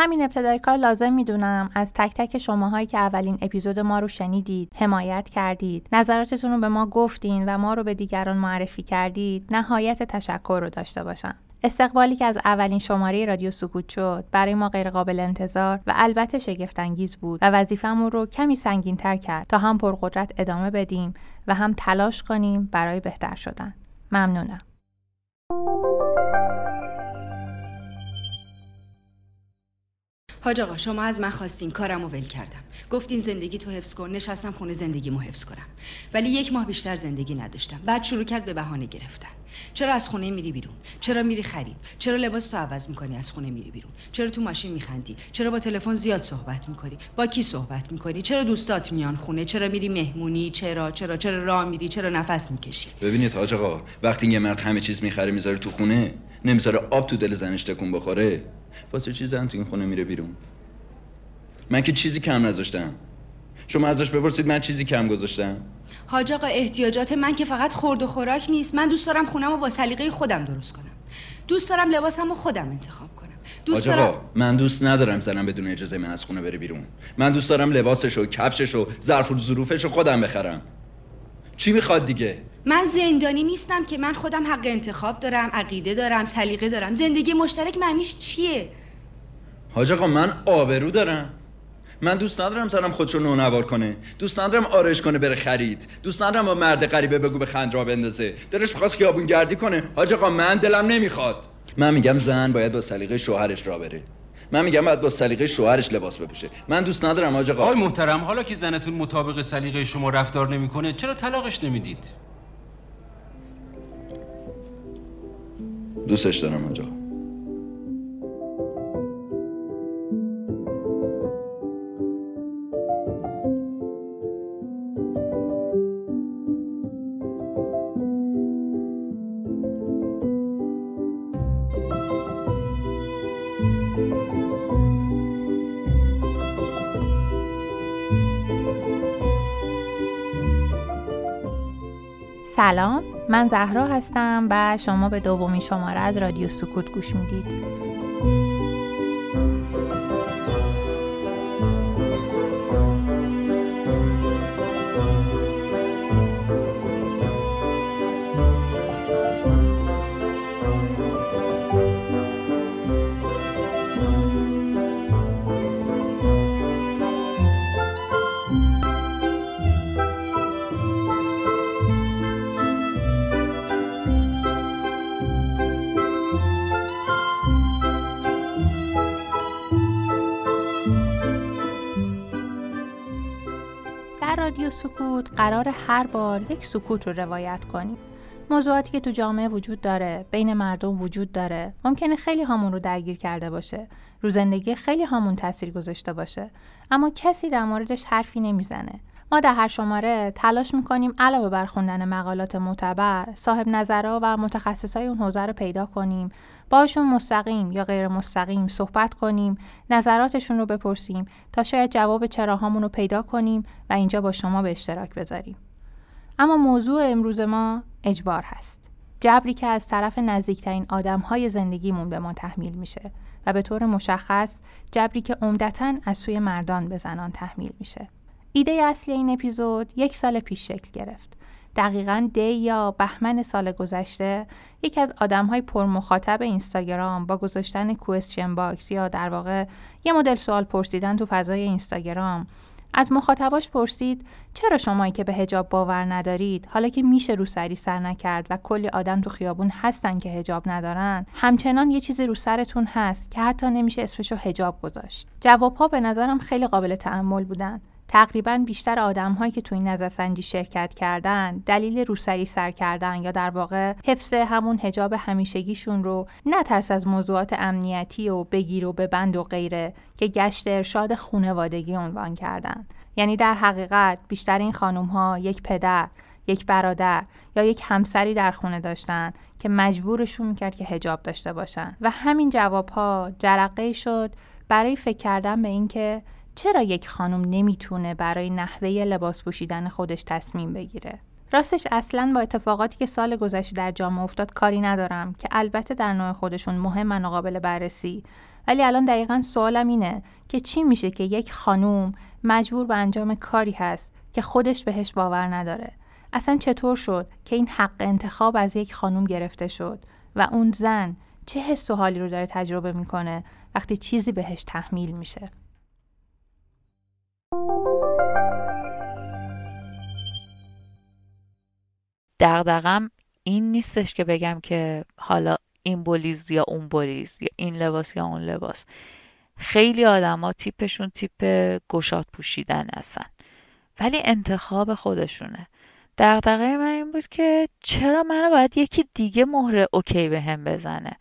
همین ابتدای کار لازم می‌دونم از تک تک شماهایی که اولین اپیزود ما رو شنیدید، حمایت کردید، نظراتتون رو به ما گفتین و ما رو به دیگران معرفی کردید، نهایت تشکر رو داشته باشم. استقبالی که از اولین شماره رادیو سکوت شد برای ما غیرقابل انتظار و البته شگفتانگیز بود و وظیفمون رو کمی سنگین تر کرد تا هم پرقدرت ادامه بدیم و هم تلاش کنیم برای بهتر شدن. ممنونم. حاج آقا شما از من خواستین کارم ول کردم. گفتین زندگی تو حفظ کن. نشستم خونه زندگیمو حفظ کنم. ولی یک ماه بیشتر زندگی نداشتم. بعد شروع کرد به بهانه گرفتن. چرا از خونه میری بیرون؟ چرا میری خرید؟ چرا لباس تو عوض می‌کنی از خونه میری بیرون؟ چرا تو ماشین میخندی؟ چرا با تلفن زیاد صحبت می‌کنی؟ با کی صحبت می‌کنی؟ چرا دوستات میان خونه؟ چرا میری مهمونی؟ چرا؟ چرا؟ چرا راه میری؟ چرا نفس می‌کشی؟ ببینید حاج آقا وقتی یه مرد همه چیز می‌خره می‌ذاره تو خونه نمی‌ذاره آب تو دل زنش تکون بخوره. واسه چی زن تو این خونه میره بیرون؟ من که چیزی کم نذاشتم. شما ازش بپرسید من چیزی کم گذاشتم. حاج آقا احتیاجات من که فقط خورد و خوراک نیست. من دوست دارم خونم رو با سلیقه خودم درست کنم. دوست دارم لباسم رو خودم انتخاب کنم. دوست دارم من دوست ندارم زنم بدون اجازه من از خونه بره بیرون. من دوست دارم لباسش و کفشش و ظرف و ظروفش رو خودم بخرم. چی می‌خواد دیگه؟ من زندانی نیستم که من خودم حق انتخاب دارم عقیده دارم سلیقه دارم. زندگی مشترک معنیش چیه؟ حاج آقا من آبرو دارم. من دوست ندارم زنم خودشو نونوار کنه. دوست ندارم آرش کنه بره خرید. دوست ندارم با مرد غریبه بگو به خند را بندازه. دلش می‌خواد خیابون گردی کنه. حاج آقا من دلم نمی‌خواد. من میگم زن باید با سلیقه شوهرش را بره. من میگم باید با سلیقه شوهرش لباس بپوشه. من دوست ندارم حاج آقا. آقای محترم حالا که زنتون مطابق سلیقه شما رفتار نمی‌کنه چرا طلاقش نمی‌دید؟ دوستش دارم حاج آقا. سلام من زهرا هستم و شما به دومین شماره از رادیو سکوت گوش می‌دید. قرار هر بار یک سکوت رو روایت کنیم. موضوعاتی که تو جامعه وجود داره بین مردم وجود داره ممکنه خیلی هامون رو درگیر کرده باشه. رو زندگی خیلی هامون تاثیر گذاشته باشه. اما کسی در موردش حرفی نمی‌زنه. ما در هر شماره تلاش می‌کنیم علاوه بر خوندن مقالات معتبر صاحب نظرها و متخصصای اون حوزه رو پیدا کنیم. باشون مستقیم یا غیر مستقیم صحبت کنیم نظراتشون رو بپرسیم تا شاید جواب چراهامون رو پیدا کنیم و اینجا با شما به اشتراک بذاریم. اما موضوع امروز ما اجبار هست. جبری که از طرف نزدیکترین آدم های زندگیمون به ما تحمیل میشه و به طور مشخص جبری که عمدتا از سوی مردان به زنان تحمیل میشه. ایده اصلی این اپیزود یک سال پیش شکل گرفت. دقیقا دی یا بهمن سال گذشته یکی از آدم های پر مخاطب اینستاگرام با گذاشتن question box یا در واقع یه مدل سوال پرسیدن تو فضای اینستاگرام. از مخاطباش پرسید چرا شمایی که به هجاب باور ندارید حالا که میشه رو سری سر نکرد و کلی آدم تو خیابون هستن که هجاب ندارن؟ همچنان یه چیزی رو سرتون هست که حتی نمیشه اسمشو هجاب گذاشت. جوابها به نظرم خیلی قابل تعمل بودن. تقریبا بیشتر آدم هایی که تو این نظرسنجی شرکت کردن دلیل روسری سر کردن یا در واقع حفظ همون هجاب همیشگیشون رو نه ترس از موضوعات امنیتی و بگیر و ببند و غیره که گشت ارشاد خونوادگی عنوان کردن. یعنی در حقیقت بیشتر این خانم ها یک پدر یک برادر یا یک همسری در خونه داشتن که مجبورشون می‌کرد که هجاب داشته باشن. و همین جواب ها جرقه شد برای فکر کردن به اینکه چرا یک خانم نمی‌تونه برای نحوه لباس پوشیدن خودش تصمیم بگیره؟ راستش اصلا با اتفاقاتی که سال گذشته در جامعه افتاد کاری ندارم که البته در نوع خودشون مهم و قابل بررسی. ولی الان دقیقا سوالم اینه که چی میشه که یک خانوم مجبور به انجام کاری هست که خودش بهش باور نداره؟ اصلا چطور شد که این حق انتخاب از یک خانوم گرفته شد و اون زن چه حس و حالی رو داره تجربه می‌کنه وقتی چیزی بهش تحمیل میشه؟ دغدغم این نیستش که بگم که حالا این بولیز یا اون بولیز یا این لباس یا اون لباس. خیلی آدما تیپشون تیپ گشاد پوشیدن هستن. ولی انتخاب خودشونه. دغدغه من این بود که چرا منو باید یکی دیگه مهر OK بهم بزنه؟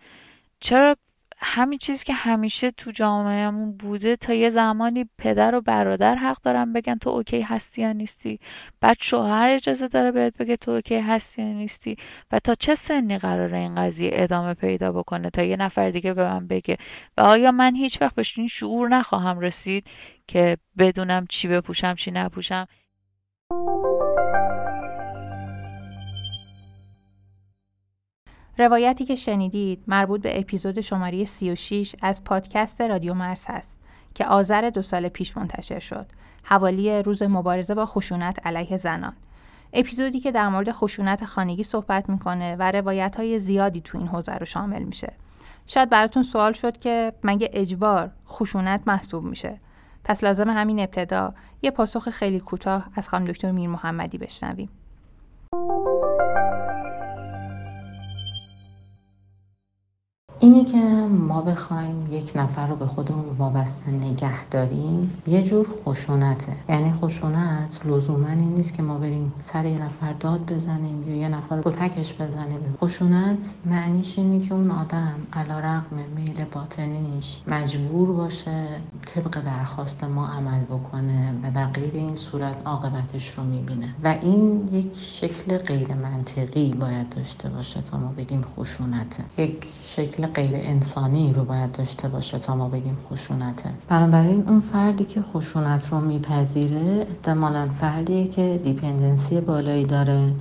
چرا همین چیزی که همیشه تو جامعهمون بوده تا یه زمانی پدر و برادر حق دارن بگن تو OK هستی یا نیستی. بعد شوهر اجازه داره بهت بگه تو اوکی هستی یا نیستی. و تا چه سنی قراره این قضیه ادامه پیدا بکنه تا یه نفر دیگه به من بگه؟ و آیا من هیچ وقت بهش این شعور نخواهم رسید که بدونم چی بپوشم چی نپوشم؟ روایتی که شنیدید مربوط به اپیزود شماره 36 از پادکست رادیو مرز هست که آذر دو سال پیش منتشر شد. حوالی روز مبارزه با خشونت علیه زنان. اپیزودی که در مورد خشونت خانگی صحبت می‌کنه و روایت های زیادی تو این حوزه رو شامل میشه. شاید براتون سوال شد که مگه اجبار خشونت محسوب میشه. پس لازم همین ابتدا یه پاسخ خیلی کوتاه از خانم دکتر میر محمدی بشنویم. اینی که ما بخوایم یک نفر رو به خودمون وابسته نگه داریم یه جور خشونته. یعنی خشونت لزوما این نیست که ما بریم سر یه نفر داد بزنیم یا یه نفر رو کتکش بزنیم. خشونت معنیش اینه که اون آدم علا رقم میل باطنیش مجبور باشه طبق درخواست ما عمل بکنه و در غیر این صورت عاقبتش رو می‌بینه. و این یک شکل غیر منطقی باید داشته باشه تا ما بگیم خشونته. یک شکل غیر انسانی رو باید داشته باشه تا ما بگیم خشونته. بنابراین اون فردی که خشونت رو میپذیره احتمالا فردیه که دیپندنسی بالایی داره.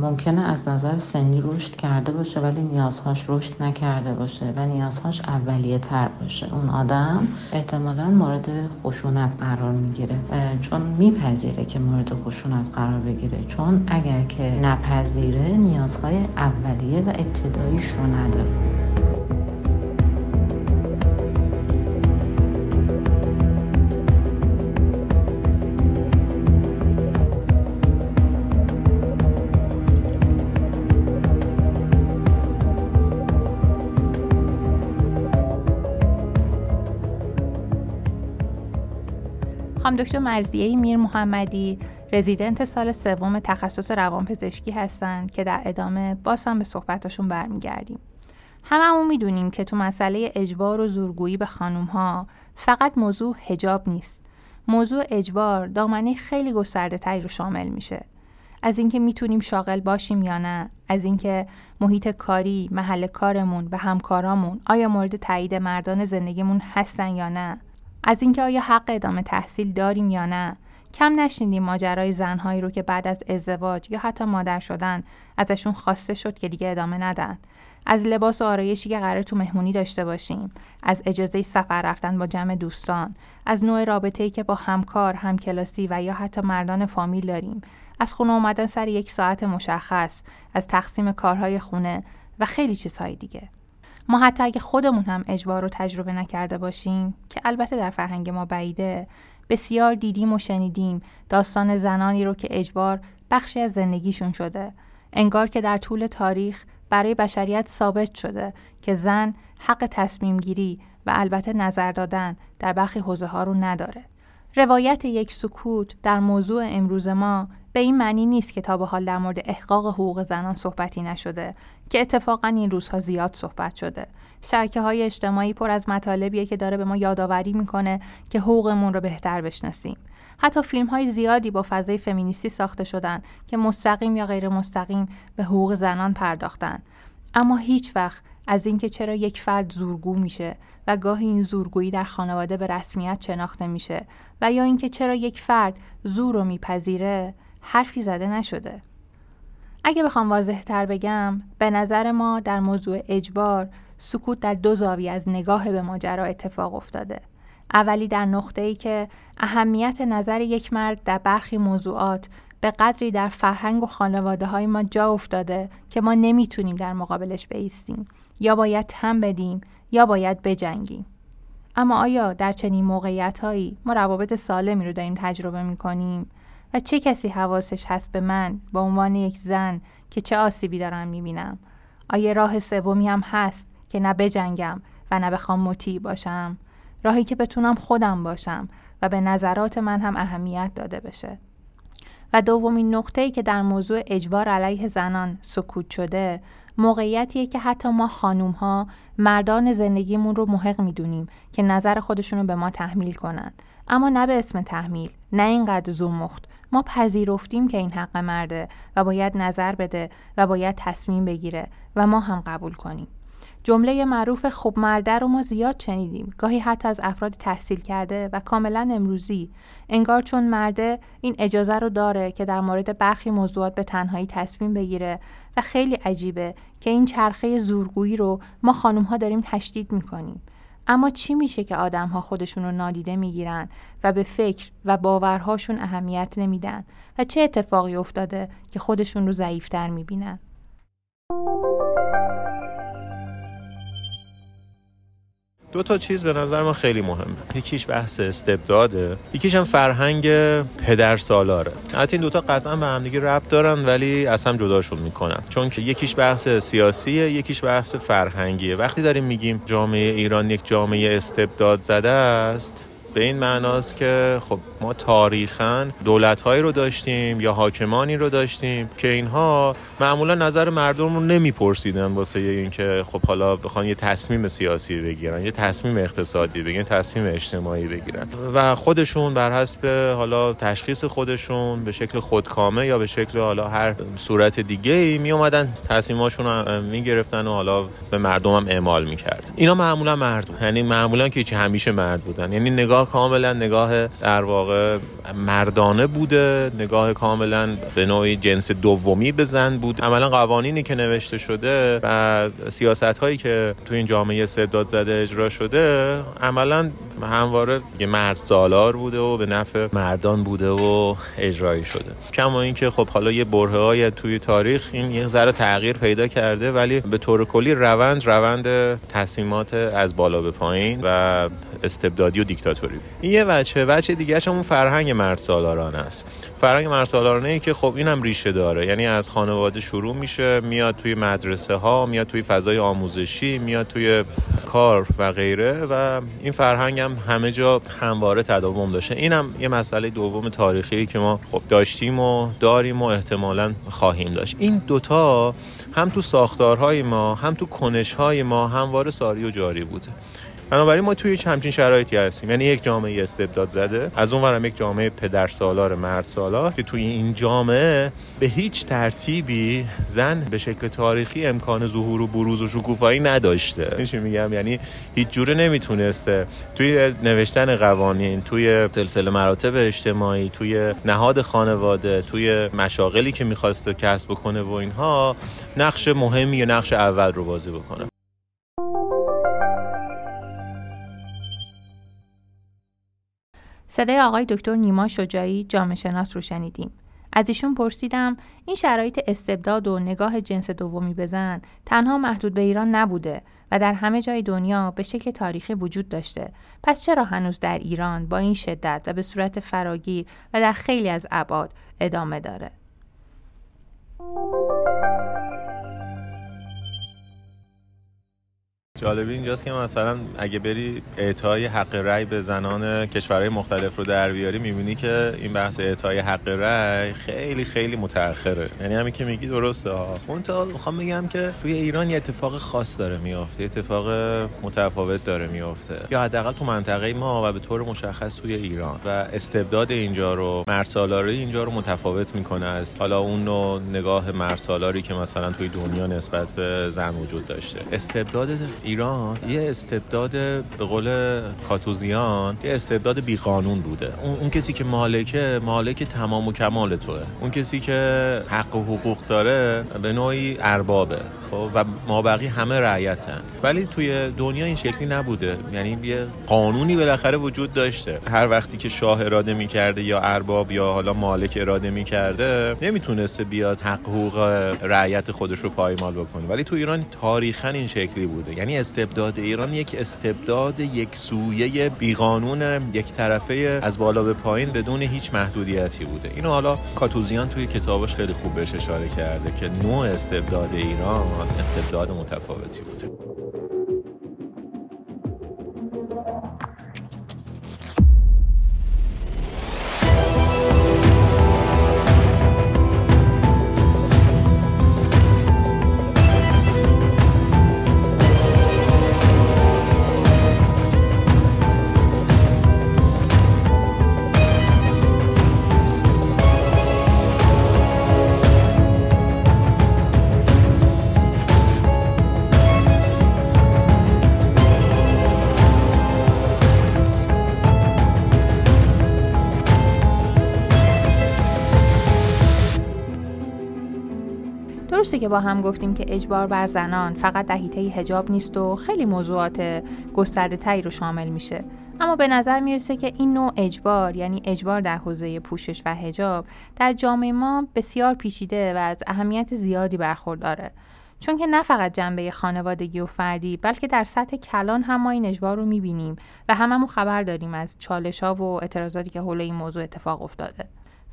ممکنه از نظر سنی رشد کرده باشه ولی نیازهاش رشد نکرده باشه و نیازهاش اولیه تر باشه. اون آدم احتمالا مورد خشونت قرار می‌گیره. چون میپذیره که مورد خشونت قرار بگیره. چون اگر که نپذیره نیازهای اولیه و ابتداییش رو نداره. خانم دکتر مرزیه میر محمدی رزیدنت سال سوم تخصص روانپزشکی هستند که در ادامه باز هم به صحبتاشون برمیگردیم. هممون می‌دونیم که تو مسئله اجبار و زورگویی به خانوم ها فقط موضوع هجاب نیست. موضوع اجبار دامنه خیلی گسترده تری رو شامل میشه. از اینکه می‌تونیم شاغل باشیم یا نه از اینکه محیط کاری محل کارمون و همکارامون آیا مورد تایید مردان زندگیمون هستن یا نه از اینکه آیا حق ادامه تحصیل داریم یا نه کم نشنیدیم ماجرای زنهایی رو که بعد از ازدواج یا حتی مادر شدن ازشون خواسته شد که دیگه ادامه ندن. از لباس و آرایشی که قرار تو مهمونی داشته باشیم. از اجازه سفر رفتن با جمع دوستان. از نوع رابطه‌ای که با همکار همکلاسی و یا حتی مردان فامیل داریم. از خونه اومدن سر یک ساعت مشخص. از تقسیم کارهای خونه و خیلی چیزهای دیگه. ما حتی اگه خودمون هم اجبار رو تجربه نکرده باشیم که البته در فرهنگ ما بعیده بسیار دیدیم و شنیدیم. داستان زنانی رو که اجبار بخشی از زندگیشون شده. انگار که در طول تاریخ برای بشریت ثابت شده که زن حق تصمیم گیری و البته نظر دادن در برخی حوزه ها رو نداره. روایت یک سکوت در موضوع امروز ما به این معنی نیست که تا به حال در مورد احقاق حقوق زنان صحبتی نشده که اتفاقا این روزها زیاد صحبت شده. شرکه های اجتماعی پر از مطالبیه که داره به ما یادآوری می‌کنه که حقوقمون رو بهتر بشناسیم. حتی فیلم های زیادی با فضای فمینیستی ساخته شدن که مستقیم یا غیر مستقیم به حقوق زنان پرداختن. اما هیچ وقت از اینکه چرا یک فرد زورگو میشه و گاهی این زورگویی در خانواده به رسمیت شناخته میشه و یا اینکه چرا یک فرد زور رو میپذیره حرفی زده نشده. اگه بخوام واضح تر بگم به نظر ما در موضوع اجبار سکوت در دو زاویه از نگاه به ماجرا اتفاق افتاده. اولی در نقطه ای که اهمیت نظر یک مرد در برخی موضوعات به قدری در فرهنگ و خانواده های ما جا افتاده که ما نمی‌تونیم در مقابلش بیستیم یا باید تم بدیم یا باید بجنگیم. اما آیا در چنین موقعیت هایی ما روابط سالمی رو داریم تجربه می کنیم و چه کسی حواسش هست به من با عنوان یک زن که چه آسیبی دارم می بینم؟ آیا راه سومی هم هست که نه بجنگم و نه بخوام مطیع باشم؟ راهی که بتونم خودم باشم و به نظرات من هم اهمیت داده بشه. و دومین نقطه‌ای که در موضوع اجبار علیه زنان سکوت شده موقعیتیه که حتی ما خانوم ها مردان زندگیمون رو محق می‌دونیم که نظر خودشون رو به ما تحمیل کنن اما نه به اسم تحمیل نه اینقدر زومخت ما پذیرفتیم که این حق مرده و باید نظر بده و باید تصمیم بگیره و ما هم قبول کنیم. جمله معروف خوب مرده رو ما زیاد شنیدیم. گاهی حتی از افراد تحصیل کرده و کاملا امروزی. انگار چون مرده این اجازه رو داره که در مورد برخی موضوعات به تنهایی تصمیم بگیره و خیلی عجیبه که این چرخه زورگویی رو ما خانم ها داریم تشدید می‌کنیم. اما چی میشه که آدم ها خودشون رو نادیده می‌گیرن و به فکر و باورهاشون اهمیت نمیدن؟ و چه اتفاقی افتاده که خودشون رو ضعیفتر می‌بینن؟ دو تا چیز به نظر من خیلی مهمه. یکیش بحث استبداده یکیش هم فرهنگ پدر سالاره حتی این دوتا قطعا به هم دیگه ربط دارن ولی از هم جداشون می‌کنن. چون که یکیش بحث سیاسیه یکیش بحث فرهنگیه. وقتی داریم میگیم جامعه ایران یک جامعه استبداد زده است به این معناست که خب ما تاریخا دولتهایی رو داشتیم یا حاکمانی رو داشتیم که اینها معمولا نظر مردم رو نمیپرسیدن واسه اینکه خب حالا بخوان یه تصمیم سیاسی بگیرن یه تصمیم اقتصادی بگیرن تصمیم اجتماعی بگیرن. و خودشون بر حسب حالا تشخیص خودشون به شکل خودکامه یا به شکل حالا هر صورت دیگه ای می اومدن تصمیماشون رو می‌گرفتن و حالا به مردم هم اعمال می‌کردن. اینا معمولا مرد یعنی معمولا که همیشه مرد بودن. یعنی نگاه نگاه کاملا نگاه در واقع مردانه بوده. نگاه کاملا به نوعی جنس دومی به زن بود. عملا قوانینی که نوشته شده و سیاست هایی که تو این جامعه استبداد زده اجرا شده عملا همواره یه مرد سالار بوده و به نفع مردان بوده و اجرایی شده. کما اینکه خب حالا یه بره های توی تاریخ این یه ذره تغییر پیدا کرده ولی به طور کلی روند روند تصمیمات از بالا به پایین و استبدادی و دیکتاتوری. این یه وجه وجه دیگه اون فرهنگ مرد سالارانه است. فرهنگ مرد سالارانه ای که خب اینم ریشه داره. یعنی از خانواده شروع میشه میاد توی مدرسه ها میاد توی فضای آموزشی میاد توی کار و غیره و این فرهنگ هم همه جا همواره تداوم داشته. اینم یه مسئله دوم تاریخی که ما خب داشتیم و داریم و احتمالا خواهیم داشت. این دوتا هم تو ساختارهای ما هم تو کنشهای ما همواره ساری و جاری بوده. بنابراین ما توی همچین شرایطی هستیم. یعنی یک جامعه استبداد زده از اون ورم یک جامعه پدر سالار مرد سالار که توی این جامعه به هیچ ترتیبی زن به شکل تاریخی امکان ظهور و بروز و شکوفایی نداشته. میشه میگم؟ یعنی هیچ جوره نمی‌تونسته. توی نوشتن قوانین توی سلسله مراتب اجتماعی توی نهاد خانواده توی مشاغلی که می‌خواسته کسب بکنه و اینها نقش مهمی یا نقش اول رو بازی بکنه. صدای آقای دکتر نیما شجاعی جامعه شناس رو شنیدیم. از ایشون پرسیدم این شرایط استبداد و نگاه جنس دومی بزن تنها محدود به ایران نبوده و در همه جای دنیا به شکل تاریخی وجود داشته پس چرا هنوز در ایران با این شدت و به صورت فراگیر و در خیلی از ابعاد ادامه داره جالبی اینجاست که مثلا اگه بری اعطای حق رأی به زنان کشورهای مختلف رو در بیاری می‌بینی که این بحث اعطای حق رأی خیلی خیلی متأخره. یعنی همین که میگی درسته. ها اون تا می‌خوام بگم که توی ایران یه اتفاق خاص داره میافته اتفاق متفاوت داره میافته. یا حداقل تو منطقه ما و به طور مشخص توی ایران. و استبداد اینجا رو مرسالاری اینجا رو متفاوت می‌کنه از حالا اون نوع نگاه مرسالاری که مثلا توی دنیا نسبت به زن وجود داشته. استبداد ایران یه استبداد به قول کاتوزیان یه استبداد بی قانون بوده. اون, اون کسی که مالکه مالک تمام و کمال توه. اون کسی که حق و حقوق داره به نوعی اربابه خب؟ و ما بقی همه رعیتن. ولی توی دنیا این شکلی نبوده. یعنی یه قانونی بالاخره وجود داشته. هر وقتی که شاه اراده می‌کرده یا ارباب یا حالا مالک اراده می‌کرده نمی‌تونسته بیاد حق حقوق رعیت خودش رو پایمال بکنه. ولی تو ایران تاریخا این شکلی بوده. یعنی استبداد ایران یک استبداد یک سویه بیقانون یک طرفه از بالا به پایین بدون هیچ محدودیتی بوده. اینو حالا کاتوزیان توی کتابش خیلی خوب بهش اشاره کرده که نوع استبداد ایران استبداد متفاوتی بوده. که با هم گفتیم که اجبار بر زنان فقط در حیطه هجاب نیست و خیلی موضوعات گسترده تری رو شامل میشه. اما به نظر می‌رسه که این نوع اجبار یعنی اجبار در حوزه پوشش و هجاب در جامعه ما بسیار پیچیده و از اهمیت زیادی برخورداره. چون که نه فقط جنبه خانوادگی و فردی بلکه در سطح کلان هم ما این اجبار رو می‌بینیم و هممون خبر داریم از چالش ها و اعتراضاتی که حول این موضوع اتفاق افتاده.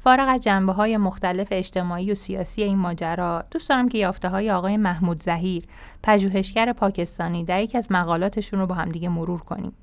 فارغ از جنبه های مختلف اجتماعی و سیاسی این ماجرا دوست دارم که یافته های آقای محمود زهیر پژوهشگر پاکستانی در یک از مقالاتشون رو با همدیگه مرور کنیم.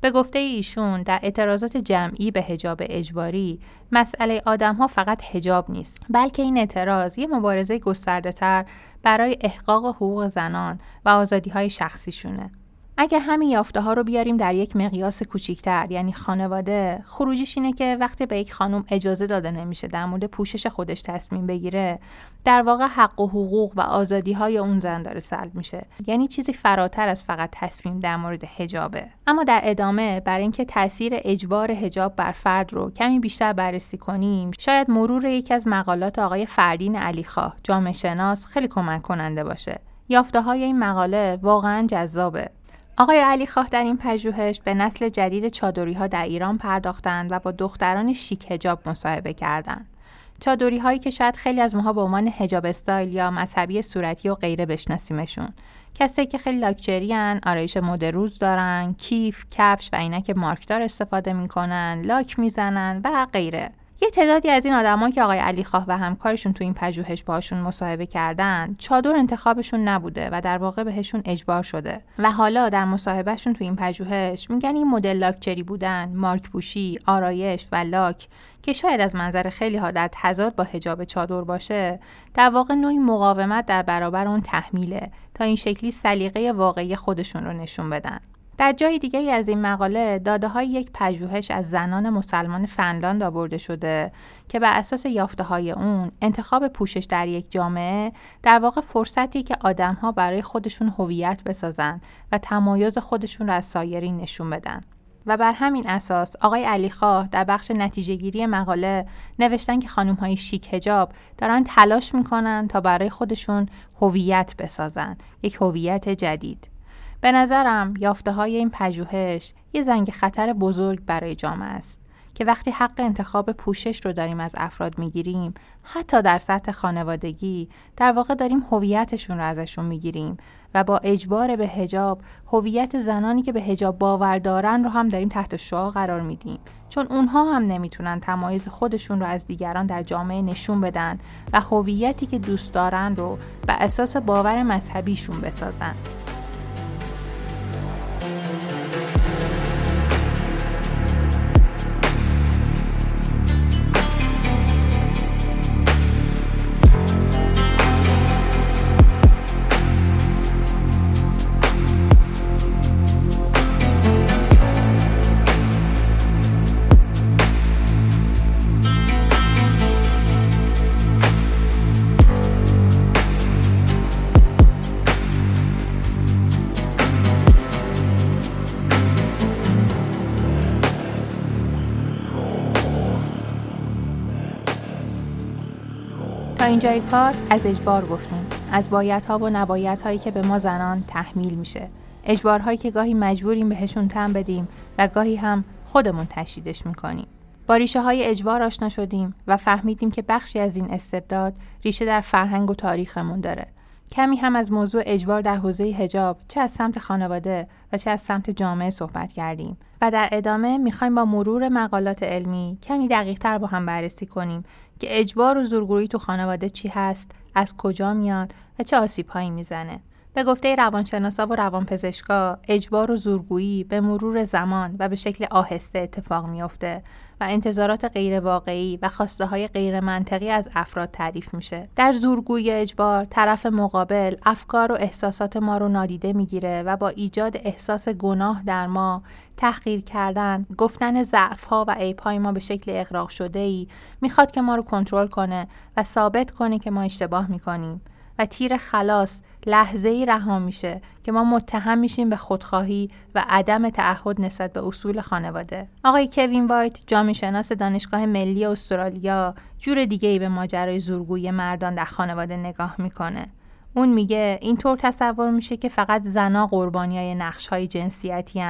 به گفته ایشون در اعتراضات جمعی به هجاب اجباری مسئله آدم ها فقط هجاب نیست بلکه این اعتراض یه مبارزه گسترده تر برای احقاق حقوق زنان و آزادی های شخصیشونه. اگه همین یافته ها رو بیاریم در یک مقیاس کوچیکتر یعنی خانواده خروجیش اینه که وقتی به یک خانم اجازه داده نمیشه در مورد پوشش خودش تصمیم بگیره در واقع حق و حقوق و آزادی های اون زن داره سلب میشه. یعنی چیزی فراتر از فقط تصمیم در مورد حجابه. اما در ادامه برای اینکه تاثیر اجبار حجاب بر فرد رو کمی بیشتر بررسی کنیم شاید مرور یکی از مقالات آقای فردین علیخواه جامعه شناس خیلی کمک کننده باشه. یافته های این مقاله واقعا جذابه. آقای علی خواه در این پژوهش به نسل جدید چادری ها در ایران پرداختند و با دختران شیک هجاب مصاحبه کردند. چادری هایی که شاید خیلی از ماها به عنوان هجاب استایل یا مذهبی صورتی و غیره بشناسیمشون. کسایی که خیلی لاکچری هن، آرایش مد روز دارن، کیف، کفش و عینک مارکدار استفاده می‌کنن، لاک می‌زنن و غیره. یه تعدادی از این آدمایی که آقای علی خواه و همکارشون تو این پژوهش باشون مصاحبه کردن چادر انتخابشون نبوده و در واقع بهشون اجبار شده. و حالا در مصاحبهشون تو این پژوهش میگن این مدل لاکچری بودن مارک پوشی آرایش و لاک که شاید از منظر خیلی ها در تضاد با حجاب چادر باشه در واقع نوعی مقاومت در برابر اون تحمیله تا این شکلی سلیقه واقعی خودشون رو نشون بدن. در جای دیگه از این مقاله داده های یک پژوهش از زنان مسلمان فنلاند آورده شده که بر اساس یافته های اون انتخاب پوشش در یک جامعه در واقع فرصتی که آدم ها برای خودشون هویت بسازن و تمایز خودشون را از سایرین نشون بدن. و بر همین اساس آقای علی خواه در بخش نتیجه گیری مقاله نوشتن که خانم های شیک هجاب دارن تلاش می‌کنن تا برای خودشون هویت بسازن یک هویت جدید به نظرم یافته های این پژوهش یه زنگ خطر بزرگ برای جامعه است که وقتی حق انتخاب پوشش رو داریم از افراد می‌گیریم حتی در سطح خانوادگی در واقع داریم هویتشون رو ازشون می‌گیریم و با اجبار به هجاب هویت زنانی که به هجاب باور دارن رو هم داریم تحت شعا قرار میدیم. چون اونها هم نمی‌تونن تمایز خودشون رو از دیگران در جامعه نشون بدن و هویتی که دوست دارن رو به اساس باور مذهبیشون بسازن. اینجای کار از اجبار گفتیم. از بایدها و نبایدهایی که به ما زنان تحمیل میشه. اجبارهایی که گاهی مجبوریم بهشون تن بدیم و گاهی هم خودمون تشدیدش می‌کنیم. با ریشه های اجبار آشنا شدیم و فهمیدیم که بخشی از این استبداد ریشه در فرهنگ و تاریخمون داره. کمی هم از موضوع اجبار در حوزه هجاب چه از سمت خانواده و چه از سمت جامعه صحبت کردیم و در ادامه می‌خوایم با مرور مقالات علمی کمی دقیق تر با هم بررسی کنیم که اجبار و زورگویی تو خانواده چی هست، از کجا میاد و چه آسیب هایی می‌زنه. به گفته روانشناسا و روانپزشکا اجبار و زورگویی به مرور زمان و به شکل آهسته اتفاق میافته و انتظارات غیر واقعی و خواسته های غیر منطقی از افراد تعریف میشه. در زورگویی اجبار طرف مقابل افکار و احساسات ما رو نادیده می‌گیره و با ایجاد احساس گناه در ما تحقیر کردن، گفتن ضعف ها و عیب های ما به شکل اقراق شده ای می‌خواد که ما رو کنترل کنه و ثابت کنه که ما اشتباه می‌کنیم. و تیر خلاص لحظه ای رها میشه که ما متهم میشیم به خودخواهی و عدم تعهد نسبت به اصول خانواده. آقای کوین وایت جامعه شناس دانشگاه ملی استرالیا جور دیگه ای به ماجرای زورگویی مردان در خانواده نگاه می‌کنه. اون میگه اینطور تصور میشه که فقط زنا قربانی های نقش های جنسیتی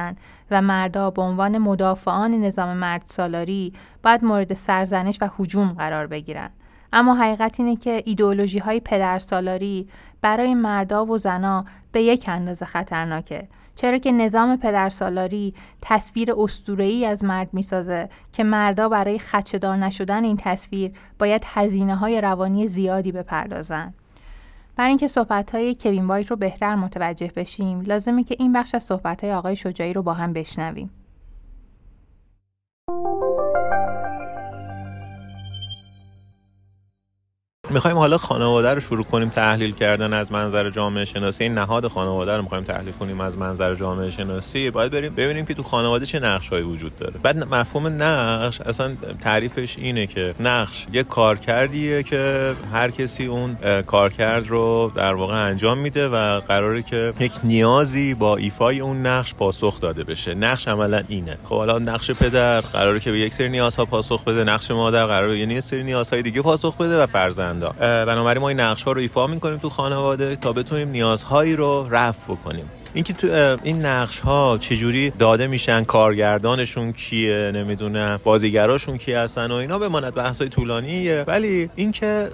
و مردا به عنوان مدافعان نظام مرد سالاری باید مورد سرزنش و حجوم قرار بگیرن. اما حقیقت اینه که ایدئولوژی های پدر سالاری برای مردا و زنا به یک اندازه خطرناکه. چرا که نظام پدر سالاری تصویر استورهی از مرد می‌سازه که مردا برای خدشدار نشدن این تصویر باید هزینه های روانی زیادی بپردازن. برای اینکه صحبت های کوین وایت رو بهتر متوجه بشیم لازمه که این بخش از صحبت های آقای شجاعی رو با هم بشنویم. می‌خوایم حالا خانواده رو شروع کنیم تحلیل کردن از منظر جامعه شناسی. این نهاد خانواده رو می‌خوایم تحلیل کنیم از منظر جامعه شناسی. باید بریم ببینیم که تو خانواده چه نقشهایی وجود داره. بعد مفهوم نقش اصلا تعریفش اینه که نقش یه کارکردیه که هر کسی اون کارکرد رو در واقع انجام میده و قراره که یک نیازی با ایفای اون نقش پاسخ داده بشه. نقش عملا اینه. خب حالا نقش پدر قراره که به یک سری نیازها پاسخ بده نقش مادر قراره یه سری نیازهای دیگه پاسخ بده و فرزند بنابراین ما این نقش ها رو ایفا می‌کنیم تو خانواده تا بتونیم نیازهایی رو رفع بکنیم. اینکه تو این نقش ها چجوری داده میشن کارگردانشون کیه نمی‌دونم بازیگراشون کی هستن و اینا بماند بحث های طولانیه. ولی اینکه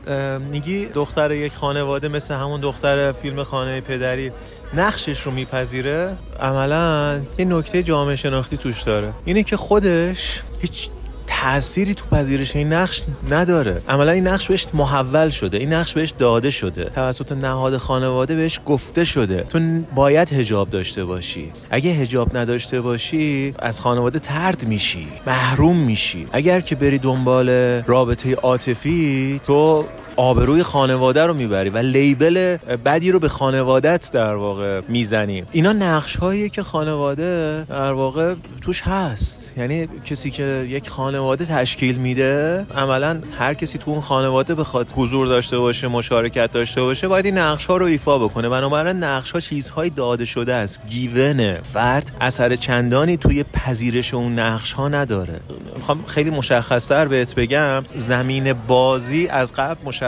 میگی دختر یک خانواده مثل همون دختر فیلم خانه پدری نقشش رو میپذیره عملا یه نکته جامعه شناختی توش داره. اینه که خودش هیچ تأثیری تو پذیرش این نقش نداره. عملا این نقش بهش محول شده. این نقش بهش داده شده. توسط نهاد خانواده بهش گفته شده. تو باید هجاب داشته باشی. اگه هجاب نداشته باشی از خانواده ترد میشی. محروم میشی. اگر که بری دنبال رابطه عاطفی تو آبروی خانواده رو می‌بری و لیبل بدی رو به خانوادت در واقع می‌زنی. اینا نقش هایی که خانواده در واقع توش هست. یعنی کسی که یک خانواده تشکیل میده عملا هر کسی تو اون خانواده بخواد حضور داشته باشه مشارکت داشته باشه باید این نقش ها رو ایفا بکنه. بنابراین نقش ها چیزهای داده شده است. گیونه فرد اثر چندانی توی پذیرش اون نقش ها نداره. می‌خوام خیلی مشخصتر بهت بگم. زمین بازی از قبل مشخص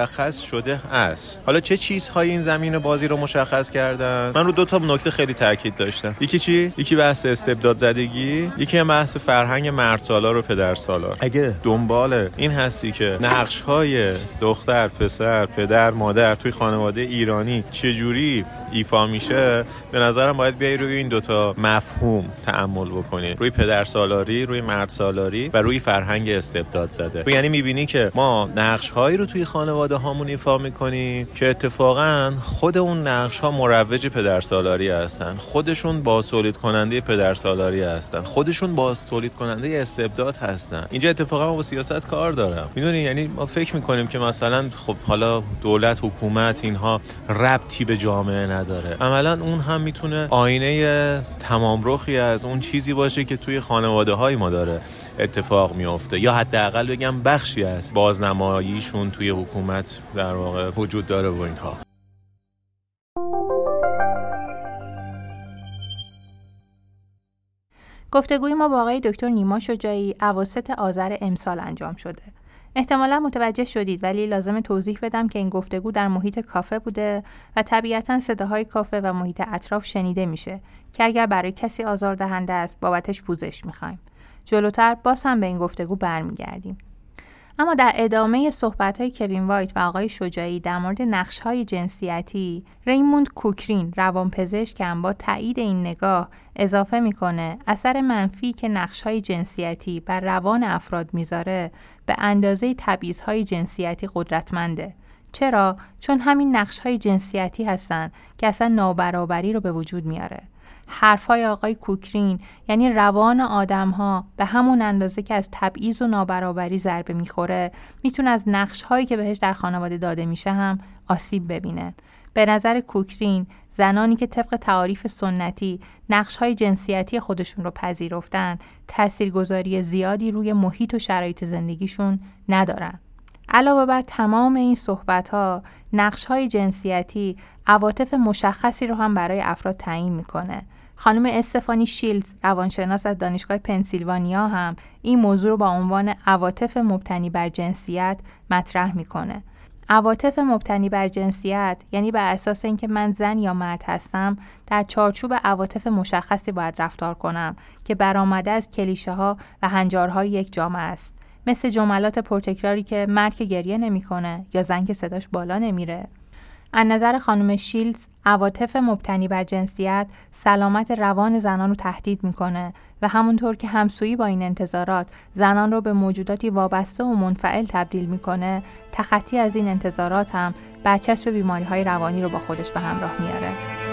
شده است. حالا چه چیزهایی این زمین بازی رو مشخص کردن؟ من رو دو تا نکته خیلی تاکید داشتم. یکی چی؟ یکی بحث استبداد زدگی. یکی هم بحث فرهنگ مرد سالار و پدر سالار اگه دنبال این هستی که نقش های دختر پسر پدر مادر توی خانواده ایرانی چجوری ایفا میشه به نظرم باید بیای روی این دوتا مفهوم تعمل بکنی. روی پدر سالاری روی مرد سالاری و روی فرهنگ استبداد زده. یعنی می‌بینی که ما نقش هایی رو توی خانواده هامون ایفا می‌کنیم که اتفاقا خود اون نقش ها مروج پدر سالاری هستن. خودشون با سولید کننده پدر سالاری هستن. خودشون با سولید کننده استبداد هستن. اینجا اتفاقا با سیاست کار دارم. می‌دونی؟ یعنی ما فکر می‌کنیم که مثلا خب حالا دولت حکومت اینها ربطی به جامعه نداره. عملا اون هم می‌تونه آینه تمام رخی از اون چیزی باشه که توی خانواده های ما داره اتفاق میافته. یا حداقل بگم بخشی از بازنماییشون توی حکومت در واقع وجود داره و اینها. گفتگوی ما با آقای دکتر نیما شجاعی اواسط آذر امسال انجام شده. احتمالا متوجه شدید ولی لازم توضیح بدم که این گفتگو در محیط کافه بوده و طبیعتا صداهای کافه و محیط اطراف شنیده میشه که اگر برای کسی آزاردهنده است بابتش پوزش می‌خوایم. جلوتر باز هم به این گفتگو برمیگردیم. اما در ادامه صحبت های کوین وایت و آقای شجاعی در مورد نقش های جنسیتی ریموند کوکرین روانپزشک هم با تایید این نگاه اضافه می‌کنه اثر منفی که نقش های جنسیتی بر روان افراد می‌ذاره به اندازه تبعیض های جنسیتی قدرتمنده. چرا؟ چون همین نقش های جنسیتی هستن که اصلا نابرابری رو به وجود میاره. حرفهای آقای کوکرین یعنی روان آدم ها به همون اندازه که از تبعیض و نابرابری ضربه می‌خوره می‌تونه از نقش هایی که بهش در خانواده داده میشه هم آسیب ببینه. به نظر کوکرین زنانی که طبق تعاریف سنتی نقش های جنسیتی خودشون رو پذیرفتن تاثیرگذاری زیادی روی محیط و شرایط زندگیشون ندارن. علاوه بر تمام این صحبت ها نقش های جنسیتی عواطف مشخصی رو هم برای افراد تعیین می‌کنه. خانم استفانی شیلز روانشناس از دانشگاه پنسیلوانیا هم این موضوع رو با عنوان عواطف مبتنی بر جنسیت مطرح می‌کنه. عواطف مبتنی بر جنسیت یعنی بر اساس اینکه من زن یا مرد هستم در چارچوب عواطف مشخصی باید رفتار کنم که برآمده از کلیشه ها و هنجارهای یک جامعه است. مثل جملات پرتکراری که مرد که گریه نمی‌کنه یا زن که صداش بالا نمیره. از نظر خانم شیلز عواطف مبتنی بر جنسیت سلامت روان زنان رو تهدید می‌کنه و همونطور که همسویی با این انتظارات زنان رو به موجوداتی وابسته و منفعل تبدیل می‌کنه تخطی از این انتظارات هم برچسب بیماری های روانی رو با خودش به همراه میاره.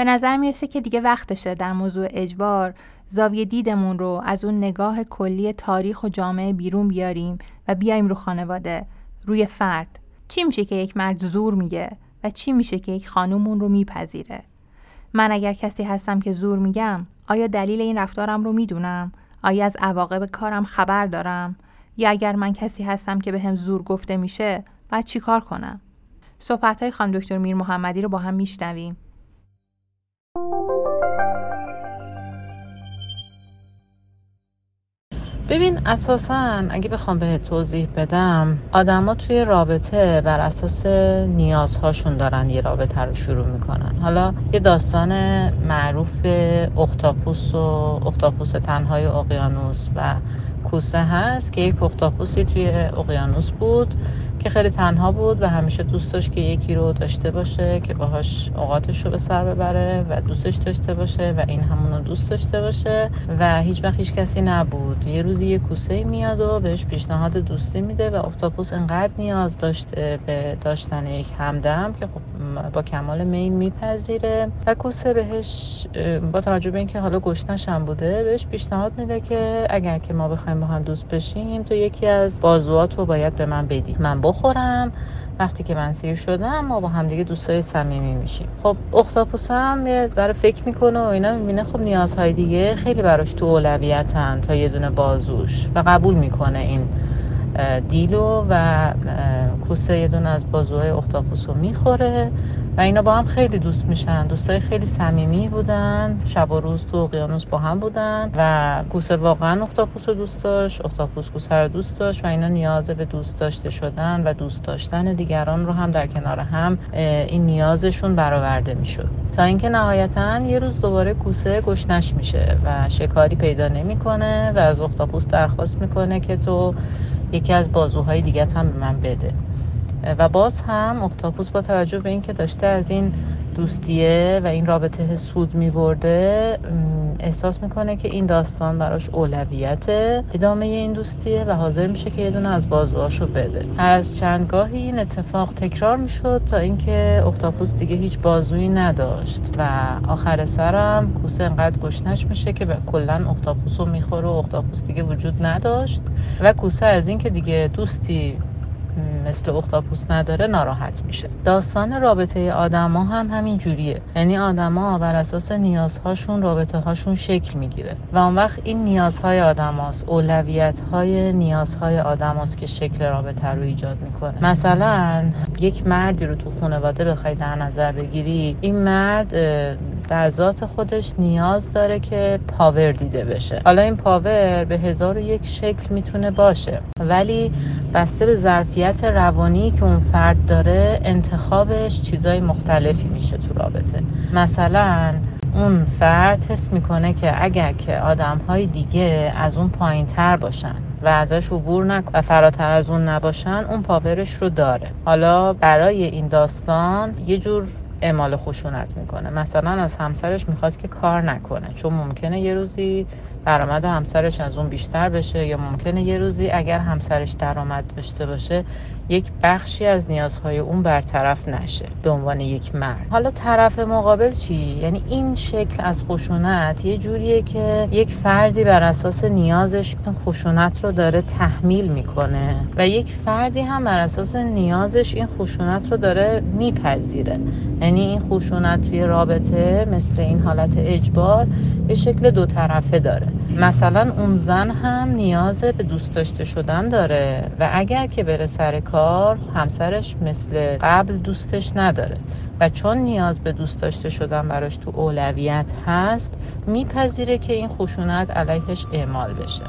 به نظر می‌رسه که دیگه وقتشه در موضوع اجبار زاویه دیدمون رو از اون نگاه کلی تاریخ و جامعه بیرون بیاریم و بیایم رو خانواده روی فرد. چی میشه که یک مرد زور میگه و چی میشه که یک خانومون رو میپذیره؟ من اگر کسی هستم که زور میگم آیا دلیل این رفتارم رو می‌دونم؟ آیا از عواقب کارم خبر دارم؟ یا اگر من کسی هستم که به هم زور گفته میشه باید چیکار کنم؟ صحبت های خانم دکتر میر محمدی رو با هم میشنویم. ببین اساسا اگه بخوام به توضیح بدم آدما توی رابطه بر اساس نیازهاشون دارن یه رابطه رو شروع می‌کنن. حالا یه داستان معروف اختاپوس و اختاپوس تنهای اقیانوس و کوسه هست که یک اختاپوسی توی اقیانوس بود. که خیلی تنها بود و همیشه دوست داشت که یکی رو داشته باشه که باهاش اوقاتش رو به سر ببره و دوستش داشته باشه و این همون رو دوست داشته باشه و هیچ وقت هیچ کسی نبود. یه روزی یه کوسه میاد و بهش پیشنهاد دوستی میده و اختاپوس انقدر نیاز داشته به داشتن یک همدم که خب با کمال میل میپذیره و کوسه بهش با توجه به اینکه حالا گشنش هم بوده بهش پیشنهاد میده که اگر که ما بخوایم با هم دوست بشیم تو یکی از بازوات رو باید به من بدی. من بخورم. وقتی که من سیر شدم ما با هم دیگه دوستای صمیمی میشیم. خب اختاپوس هم داره فکر می‌کنه و اینا می‌بینه خب نیازهای دیگه خیلی براش تو اولویتن تا یه دونه بازوش و قبول می‌کنه این دیلو و کوسه یه دونه از بازوهای اختاپوس رو می‌خوره و اینا با هم خیلی دوست میشن. دوستای خیلی صمیمی بودن. شب و روز تو اقیانوس با هم بودن و کوسه واقعا اختاپوس رو دوست داشت اختاپوس کوسه رو دوست داشت و اینا نیاز به دوست داشته شدن و دوست داشتن دیگران رو هم در کنار هم این نیازشون برآورده می‌شد. تا اینکه نهایتا یه روز دوباره کوسه گشنش میشه و شکاری پیدا نمی‌کنه و از اختاپوس درخواست می‌کنه که تو یکی از بازوهای دیگه هم به من بده. و باز هم اختاپوس با توجه به اینکه داشته از این دوستیه و این رابطه سود میبرده احساس می‌کنه که این داستان براش اولویت ادامه این دوستیه و حاضر میشه که یه دونه از بازوهاشو بده. هر از چندگاهی این اتفاق تکرار می‌شد تا اینکه اختاپوس دیگه هیچ بازویی نداشت و آخر سرم کوسه انقدر گشنش میشه که کلا اختاپوس رو می‌خوره و اختاپوس دیگه وجود نداشت. و کوسه از اینکه دیگه دوستی مثل اختاپوس نداره ناراحت میشه. داستان رابطه آدما هم همین جوریه. یعنی آدما بر اساس نیازهاشون رابطه هاشون شکل می‌گیره. و اون وقت این نیازهای آدماست اولویت های نیازهای آدماست که شکل رابطه رو ایجاد می‌کنه. مثلا یک مردی رو تو خانواده بخوای در نظر بگیری این مرد در ذات خودش نیاز داره که پاور دیده بشه. حالا این پاور به هزار و یک شکل می‌تونه باشه. ولی بسته به ظرفیت روانی که اون فرد داره انتخابش چیزای مختلفی میشه تو رابطه. مثلا اون فرد حس می‌کنه که اگر که آدم های دیگه از اون پایین تر باشن و ازش عبور نکن و فراتر از اون نباشن اون پاورش رو داره. حالا برای این داستان یه جور اعمال خشونت می‌کنه. مثلا از همسرش می‌خواد که کار نکنه چون ممکنه یه روزی درآمد همسرش از اون بیشتر بشه یا ممکنه یه روزی اگر همسرش درآمد داشته باشه یک بخشی از نیازهای اون برطرف نشه به عنوان یک مرد. حالا طرف مقابل چی؟ یعنی این شکل از خشونت یه جوریه که یک فردی بر اساس نیازش این خشونت رو داره تحمیل می‌کنه و یک فردی هم بر اساس نیازش این خشونت رو داره میپذیره. یعنی این خشونت توی رابطه مثل این حالت اجبار به شکل دو طرفه داره. مثلا اون زن هم نیاز به دوست داشته شدن داره و اگر که بره سر کار همسرش مثل قبل دوستش نداره و چون نیاز به دوست داشته شدن براش تو اولویت هست میپذیره که این خشونت علیهش اعمال بشه.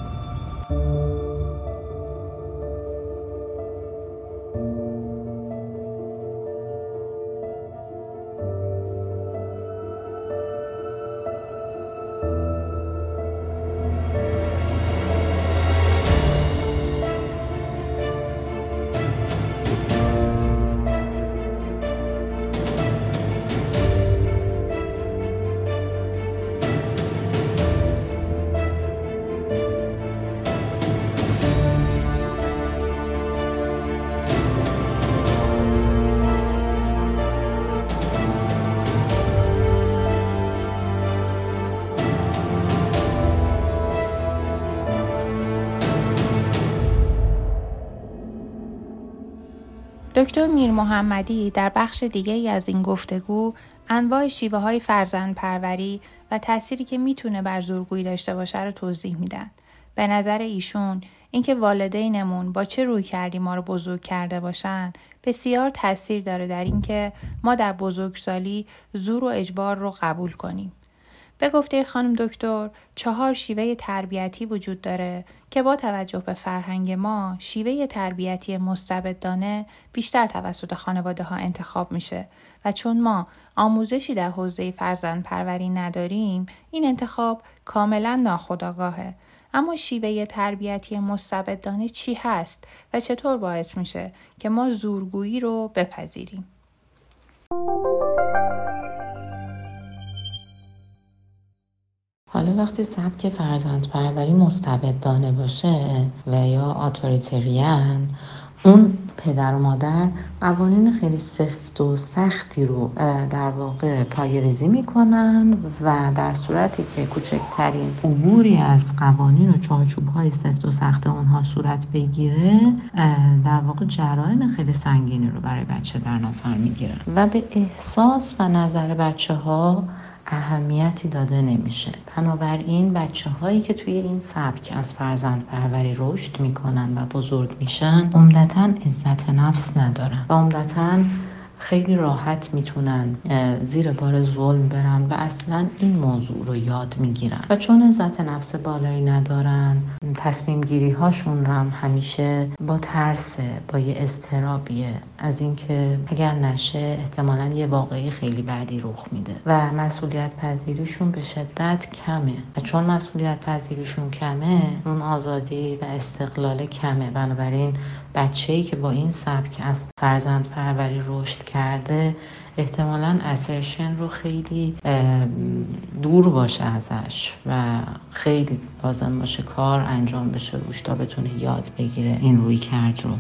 دکتر میر محمدی در بخش دیگه ای از این گفتگو انواع شیوه های فرزند پروری و تأثیری که می‌تونه بر زورگویی داشته باشه رو توضیح میدن. به نظر ایشون اینکه والدینمون با چه روی کردی ما رو بزرگ کرده باشن بسیار تاثیر داره در اینکه ما در بزرگسالی زور و اجبار رو قبول کنیم. به گفته خانم دکتر چهار شیوه تربیتی وجود داره که با توجه به فرهنگ ما شیوه تربیتی مستبدانه بیشتر توسط خانواده ها انتخاب میشه و چون ما آموزشی در حوزه فرزند پروری نداریم این انتخاب کاملا ناخودآگاهه. اما شیوه تربیتی مستبدانه چی هست و چطور باعث میشه که ما زورگویی رو بپذیریم؟ حالا وقتی سبک فرزند پروری مستبدانه باشه و یا آتوریتریان اون پدر و مادر قوانین خیلی سفت و سختی رو در واقع پای ریزی می‌کنن و در صورتی که کوچکترین عبوری از قوانین و چارچوب های سفت و سخت اونها صورت بگیره در واقع جرایم خیلی سنگینی رو برای بچه در نظر می‌گیرن. و به احساس و نظر بچه ها اهمیتی داده نمیشه. بنابراین بچه هایی که توی این سبک از فرزند پروری رشد می‌کنن و بزرگ میشن عمدتا عزت نفس ندارن و عمدتا خیلی راحت می‌تونن زیر بار ظلم برن و اصلا این موضوع رو یاد می‌گیرن. و چون عزت نفس بالایی ندارن تصمیم گیری هاشون هم همیشه با ترس با یه استرابیه از اینکه اگر نشه احتمالا یه واقعی خیلی بعدی رخ میده. و مسئولیت پذیریشون به شدت کمه. و چون مسئولیت پذیریشون کمه اون آزادی و استقلال کمه. بنابراین بچه‌ای که با این سبک از فرزند پروری رشد کرده احتمالا اسرشن رو خیلی دور باشه ازش و خیلی لازم باشه کار انجام بشه روش تا بتونه یاد بگیره این روی کرد رو.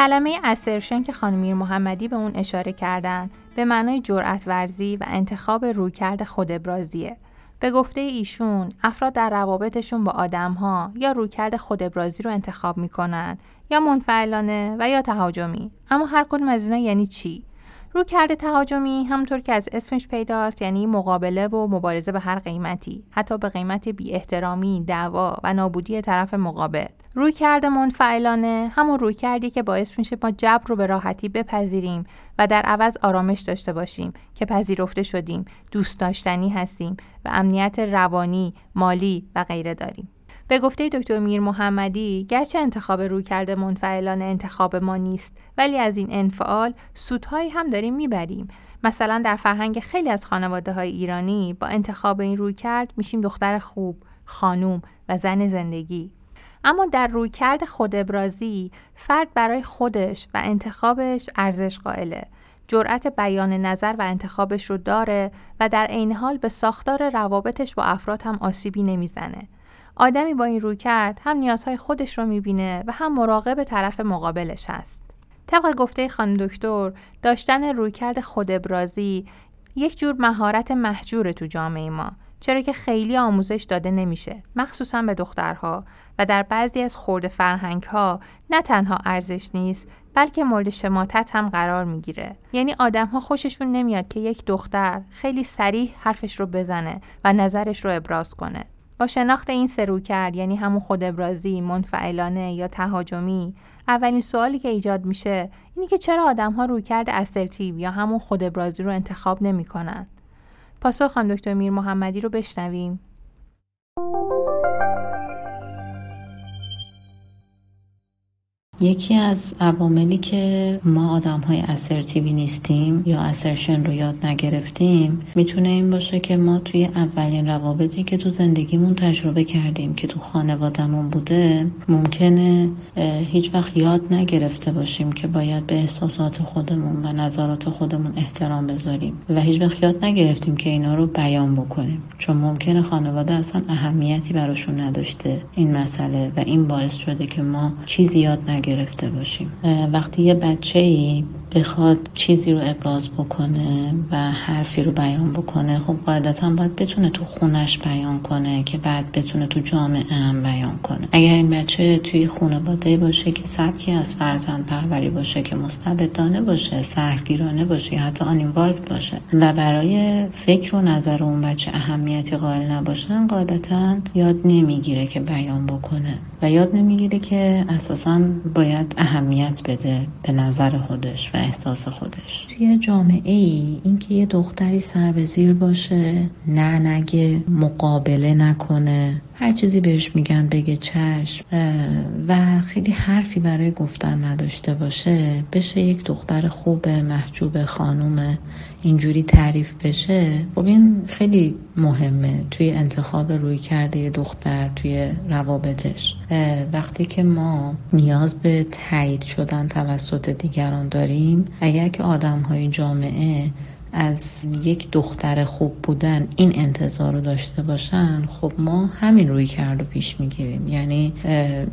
کلمه اسرشن که خانمیر محمدی به اون اشاره کردن به معنای جرأت ورزی و انتخاب رویکرد خود ابرازیه. به گفته ایشون افراد در روابطشون با آدمها یا رویکرد خود ابرازی رو انتخاب می‌کنن یا منفعلانه و یا تهاجمی اما هر کدوم از اینا یعنی چی رو کرده تهاجمی همونطور که از اسمش پیداست یعنی مقابله و مبارزه به هر قیمتی حتی به قیمت بی احترامی دعوا و نابودی طرف مقابل. روی کرده منفعلانه همون روی کردی که باعث میشه ما جبر رو به راحتی بپذیریم و در عوض آرامش داشته باشیم که پذیرفته شدیم دوست داشتنی هستیم و امنیت روانی مالی و غیره داریم. به گفته دکتر میر محمدی گرچه انتخاب روی کرده منفعلانه انتخاب ما نیست ولی از این انفعال سودهایی هم داریم می‌بریم. مثلا در فرهنگ خیلی از خانواده های ایرانی با انتخاب این روی کرد میشیم دختر خوب خانوم و زن زندگی. اما در روی کرد خود ابرازی فرد برای خودش و انتخابش ارزش قائله. جرأت بیان نظر و انتخابش رو داره و در عین حال به ساختار روابطش با افراد هم آسیبی نمی‌زنه. آدمی با این روی کرد هم نیازهای خودش رو می‌بینه و هم مراقب طرف مقابلش هست. طبق گفته خانم دکتر داشتن رویکرد خود ابرازی یک جور مهارت محجور تو جامعه ما چرا که خیلی آموزش داده نمیشه مخصوصا به دخترها و در بعضی از خورد فرهنگ ها نه تنها ارزش نیست بلکه مورد شماتت هم قرار می‌گیره یعنی آدم ها خوششون نمیاد که یک دختر خیلی سریح حرفش رو بزنه و نظرش رو ابراز کنه با شناخت این سرو کرد یعنی همون خود ابرازی، منفعلانه یا تهاجمی اولین سوالی که ایجاد میشه اینی که چرا آدم ها روی کرد اسرتیو یا همون خود ابرازی رو انتخاب نمی‌کنن؟ پاسخ خانم دکتر میر محمدی رو بشنویم. یکی از عواملی که ما آدم های اسرتیوی نیستیم یا اسرشن رو یاد نگرفتیم می‌تونه این باشه که ما توی اولین روابطی که تو زندگیمون تجربه کردیم که تو خانوادهمون بوده ممکنه هیچ وقت یاد نگرفته باشیم که باید به احساسات خودمون و نظرات خودمون احترام بذاریم و هیچ وقت یاد نگرفتیم که اینا رو بیان بکنیم. چون ممکنه خانواده اصلا اهمیتی براشون نداشته این مسئله و این باعث شده که ما چیزی یاد نگرفتیم. گرفته باشیم. وقتی یه بچه ای بخواد چیزی رو ابراز بکنه و حرفی رو بیان بکنه خب قاعدتا باید بتونه تو خونش بیان کنه که بعد بتونه تو جامعه هم بیان کنه. اگر این بچه توی خانواده باشه که سبکی از فرزند پروری باشه که مستبدانه باشه سهلگیرانه باشه یا حتی آنینوالف باشه و برای فکر و نظر اون بچه اهمیتی قائل نباشن قاعدتا یاد نمی‌گیره که بیان بکنه و یاد نمی‌گیره که اساسا باید اهمیت بده به نظر خودش و احساس خودش. توی جامعه ای اینکه یه دختری سر به زیر باشه نه نگه مقابله نکنه هر چیزی بهش میگن بگه چشم و خیلی حرفی برای گفتن نداشته باشه بشه یک دختر خوب محجوب خانوم اینجوری تعریف بشه خب این خیلی مهمه توی انتخاب روی کرده دختر توی روابطش. وقتی که ما نیاز به تایید شدن توسط دیگران داریم اگر که آدم های جامعه از یک دختر خوب بودن این انتظار رو داشته باشن خب ما همین روی کرد و پیش می‌گیریم. یعنی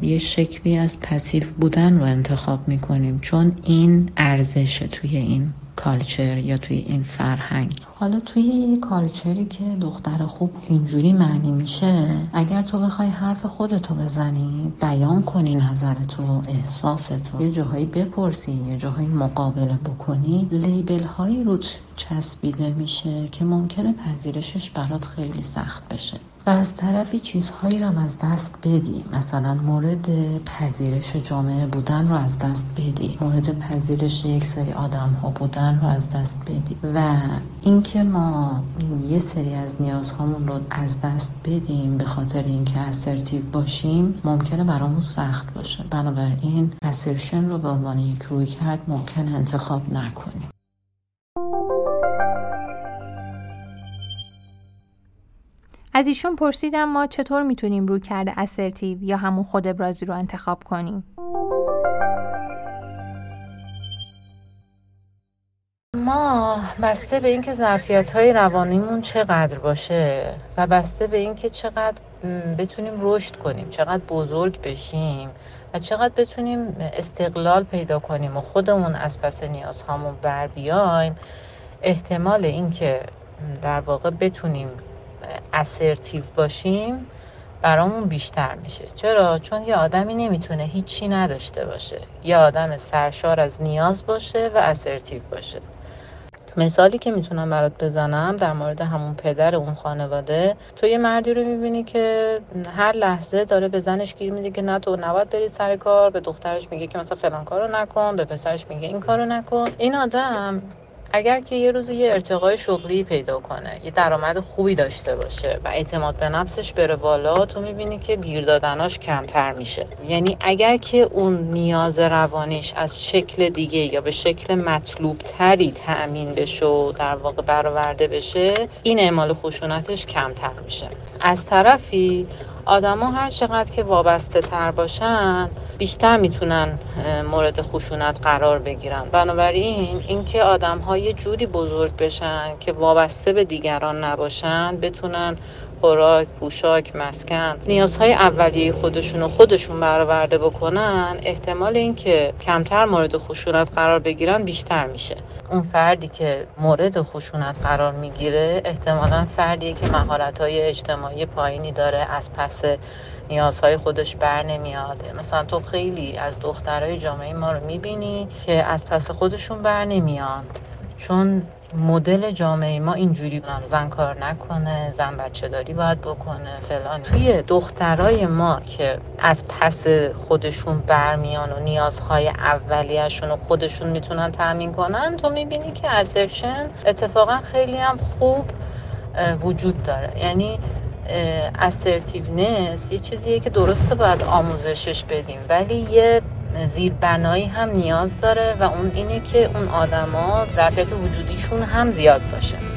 یه شکلی از پسیف بودن رو انتخاب می‌کنیم. چون این ارزشه توی این کالچر یا توی این فرهنگ. حالا توی یه کالچری که دختر خوب اینجوری معنی میشه اگر تو بخوای حرف خودتو بزنی بیان کنی نظرتو احساستو. یه جاهایی بپرسی یه جاهایی مقابله بکنی. لیبل هایی روت چسبیده میشه که ممکنه پذیرشش برات خیلی سخت بشه. و از طرفی چیزهایی رو از دست بدی. مثلا مورد پذیرش جامعه بودن رو از دست بدی. مورد پذیرش یک سری آدم ها بودن رو از دست بدی. و اینکه ما یه سری از نیازهامون رو از دست بدیم به خاطر اینکه اسرتیو باشیم ممکنه برامون سخت باشه. بنابراین اسرشن رو به عنوان یک روی کرد ممکن انتخاب نکنیم. از ایشون پرسیدم ما چطور می‌تونیم روی کرده اسرتیو یا همون خود ابرازی رو انتخاب کنیم؟ بسته به اینکه ظرفیت های روانیمون چقدر باشه و بسته به اینکه چقدر بتونیم رشد کنیم چقدر بزرگ بشیم و چقدر بتونیم استقلال پیدا کنیم و خودمون از پس نیازهامون بر بیایم احتمال اینکه در واقع بتونیم اسرتیو باشیم برامون بیشتر میشه. چرا؟ چون یه آدمی نمی‌تونه هیچی نداشته باشه. یه آدم سرشار از نیاز باشه و اسرتیو باشه. مثالی که می‌تونم برات بزنم در مورد همون پدر اون خانواده تو یه مردی رو می‌بینی که هر لحظه داره به زنش گیر میده که نه تو نباید بری سر کار به دخترش میگه که مثلا فلان کارو نکن به پسرش میگه این کارو نکن. این آدم اگر که یه روز یه ارتقای شغلی پیدا کنه یه درآمد خوبی داشته باشه و اعتماد به نفسش بره بالا تو می‌بینی که گیر دادناش کمتر میشه. یعنی اگر که اون نیاز روانیش از شکل دیگه یا به شکل مطلوب تری تأمین بشه و در واقع برآورده بشه این اعمال خشونتش کمتر میشه. از طرفی آدما هر چقدر که وابسته تر باشن بیشتر می‌تونن مورد خشونت قرار بگیرن. بنابراین اینکه آدم ها یه جوری بزرگ بشن که وابسته به دیگران نباشن بتونن خوراک، پوشاک، مسکن نیازهای اولیه خودشون رو خودشون برآورده بکنن احتمال اینکه کمتر مورد خشونت قرار بگیرن بیشتر میشه. اون فردی که مورد خشونت قرار می‌گیره احتمالا فردیه که مهارت‌های اجتماعی پایینی داره از پس نیازهای خودش بر نمیاد. مثلا تو خیلی از دخترای جامعه ما رو می‌بینی که از پس خودشون بر نمیان. چون مدل جامعه ما اینجوری بودم زن کار نکنه زن بچه داری باید بکنه فلان. توی دخترای ما که از پس خودشون برمیان و نیازهای اولیهشون و خودشون می‌تونن تامین کنن تو می‌بینی که ازرشن اتفاقا خیلی هم خوب وجود داره. یعنی اسرتیونس یه چیزیه که درسته باید آموزشش بدیم ولی یه زیربنایی هم نیاز داره و اون اینه که اون آدما ظرفیت وجودیشون هم زیاد باشه.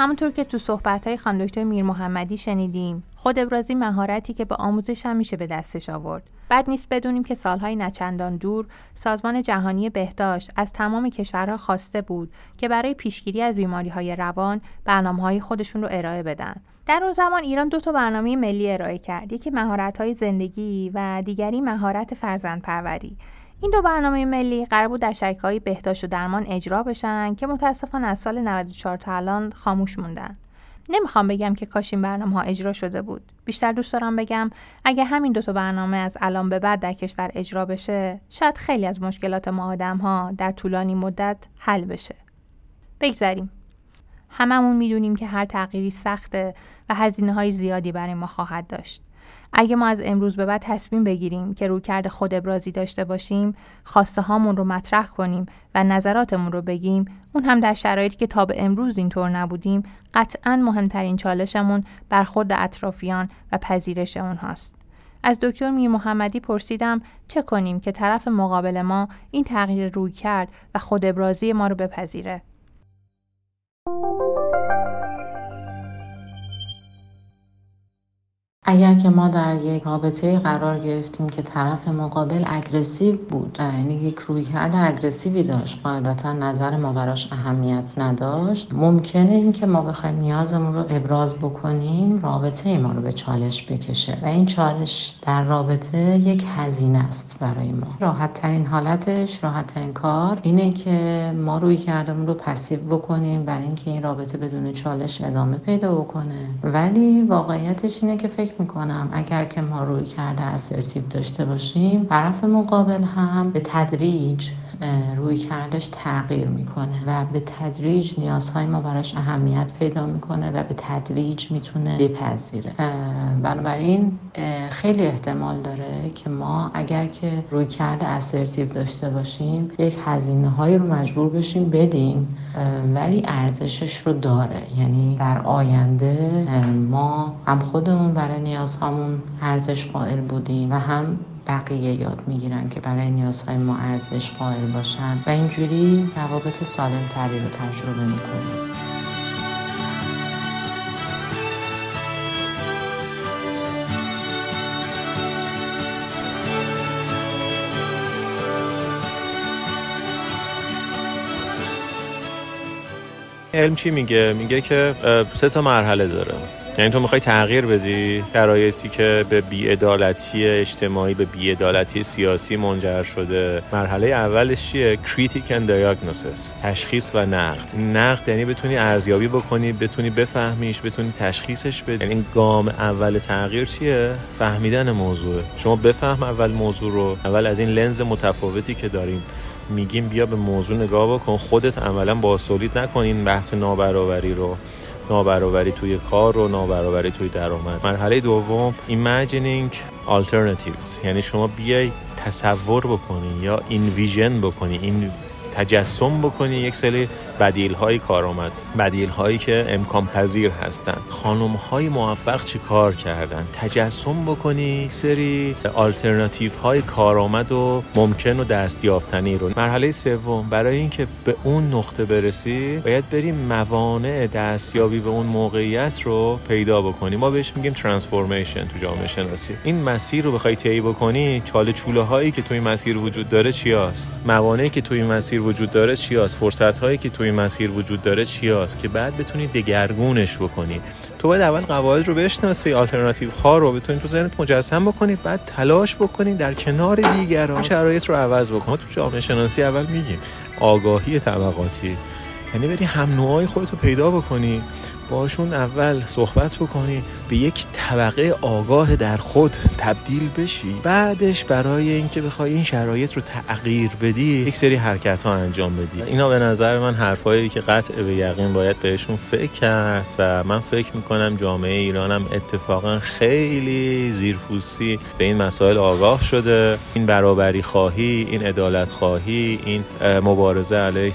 همونطور که تو صحبت های خانم دکتر میر محمدی شنیدیم خود ابرازی مهارتی که با آموزش هم میشه به دستش آورد. بد نیست بدونیم که سالهای نچندان دور سازمان جهانی بهداشت از تمام کشورها خواسته بود که برای پیشگیری از بیماری های روان برنامه های خودشون رو ارائه بدن. در اون زمان ایران دو تا برنامه ملی ارائه کرد یکی مهارت های زندگی و دیگری مهارت فرزند پروری این دو برنامه ملی قرار بود در شکل‌های بهداشت و درمان اجرا بشن که متاسفانه از سال 94 تا الان خاموش موندن. نمی‌خوام بگم که کاش این برنامه ها اجرا شده بود. بیشتر دوست دارم بگم اگه همین دو تا برنامه از الان به بعد در کشور اجرا بشه، شاید خیلی از مشکلات ما آدم ها در طولانی مدت حل بشه. بگذریم. هممون می‌دونیم که هر تغییری سخته و هزینه های زیادی برای ما خواهد داشت. اگه ما از امروز به بعد تصمیم بگیریم که رویکرد خود ابرازی داشته باشیم خواسته هامون رو مطرح کنیم و نظراتمون رو بگیم اون هم در شرایطی که تا به امروز اینطور نبودیم قطعا مهمترین چالشمون برخورد اطرافیان و پذیرش اونهاست از دکتر میر محمدی پرسیدم چه کنیم که طرف مقابل ما این تغییر روی کرد و خود ابرازی ما رو بپذیره؟ اگر که ما در یک رابطه قرار گرفتیم که طرف مقابل اگرسیو بود یعنی یک رویکرد اگرسیوی داشت قاعدتا نظر ما براش اهمیت نداشت. ممکنه اینکه ما بخوایم نیازمون رو ابراز بکنیم رابطه ما رو به چالش بکشه و این چالش در رابطه یک هزینه است برای ما. راحت ترین حالتش راحت ترین کار اینه که ما روی کردمون رو پسیو بکنیم برای اینکه این رابطه بدون چالش ادامه پیدا بکنه. ولی واقعیتش اینه که فکر می‌کنم. اگر که ما روی کرده اسرتیو داشته باشیم طرف مقابل هم به تدریج روی کردش تغییر می‌کنه و به تدریج نیازهای ما براش اهمیت پیدا می‌کنه و به تدریج می‌تونه بپذیره. بنابراین خیلی احتمال داره که ما اگر که روی کرده اسرتیو داشته باشیم یک هزینه هایی رو مجبور بشیم بدیم ولی ارزشش رو داره. یعنی در آینده ما هم خودمون برای نیازهامون ارزش قائل بودیم و هم بقیه یاد می‌گیرن که برای نیازهای ما ارزش قائل باشن و اینجوری روابط سالم تری رو تجربه می‌کنیم علم چی میگه؟ میگه که سه تا مرحله داره. یعنی تو می‌خوای تغییر بدی؟ شرایطی که به بیعدالتی اجتماعی به بیعدالتی سیاسی منجر شده. مرحله اولش چیه؟ کریتیک اند دیاگنوسیس تشخیص و نقد. نقد یعنی بتونی ارزیابی بکنی بتونی بفهمیش بتونی تشخیصش بدی. یعنی گام اول تغییر چیه؟ فهمیدن موضوع. شما بفهم اول موضوع رو. اول از این لنز متفاوتی که داریم. میگیم بیا به موضوع نگاه بکن. خودت عملا با سولید نکنین بحث نابرابری رو. نابرابری توی کار و نابرابری توی درآمد. مرحله دوم imagining alternatives. یعنی شما بیای تصور بکنی یا این ویژن بکنی این تجسم بکنی یک سری بدیل های کارآمد بدیل هایی که امکان پذیر هستن. خانم های موفق چی کار کردن؟ تجسم بکنی سری آلترناتیو های کارآمد و ممکن و دستیافتنی رو. مرحله سوم برای اینکه به اون نقطه برسی باید بریم موانع دستیابی به اون موقعیت رو پیدا بکنی. ما بهش میگیم ترانسفورمیشن تو جامعه شناسی. این مسیر رو بخوای طی بکنی چاله چوله هایی که توی مسیر وجود داره چی هست موانعی که توی مسیر وجود داره چی هست فرصت هایی که توی مسیر وجود داره چی هست که بعد بتونی دگرگونش بکنی؟ تو باید اول قواعد رو بشناسی آلترناتیو ها رو بتونی تو ذهنت مجسم بکنی بعد تلاش بکنی در کنار دیگران شرایط رو عوض بکنی تو جامعه شناسی اول میگیم آگاهی طبقاتی. یعنی بری هم نوعای خودتو پیدا بکنی. باشون اول صحبت بکنی به یک طبقه آگاه در خود تبدیل بشی. بعدش برای اینکه بخوای این شرایط رو تغییر بدی یک سری حرکت ها انجام بدی. اینا به نظر من حرفایی که قطع به یقین باید بهشون فکر کرد و من فکر می‌کنم جامعه ایرانم اتفاقا خیلی زیرپوستی به این مسائل آگاه شده. این برابری خواهی این عدالت خواهی این مبارزه علیه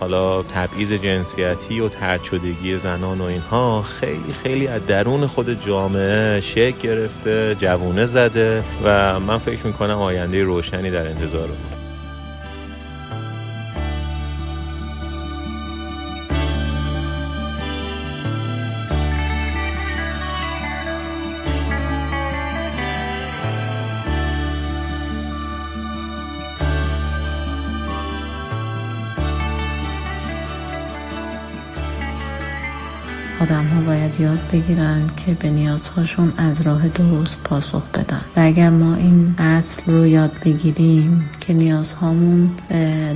حالا تبعیض جنسیتی و ترد زنان و اینها خیلی خیلی از درون خود جامعه شکل گرفته جوونه زده و من فکر می‌کنم آینده روشنی در انتظارمونه یاد بگیرن که به نیازهاشون از راه درست پاسخ بدن. و اگر ما این اصل رو یاد بگیریم که نیازهامون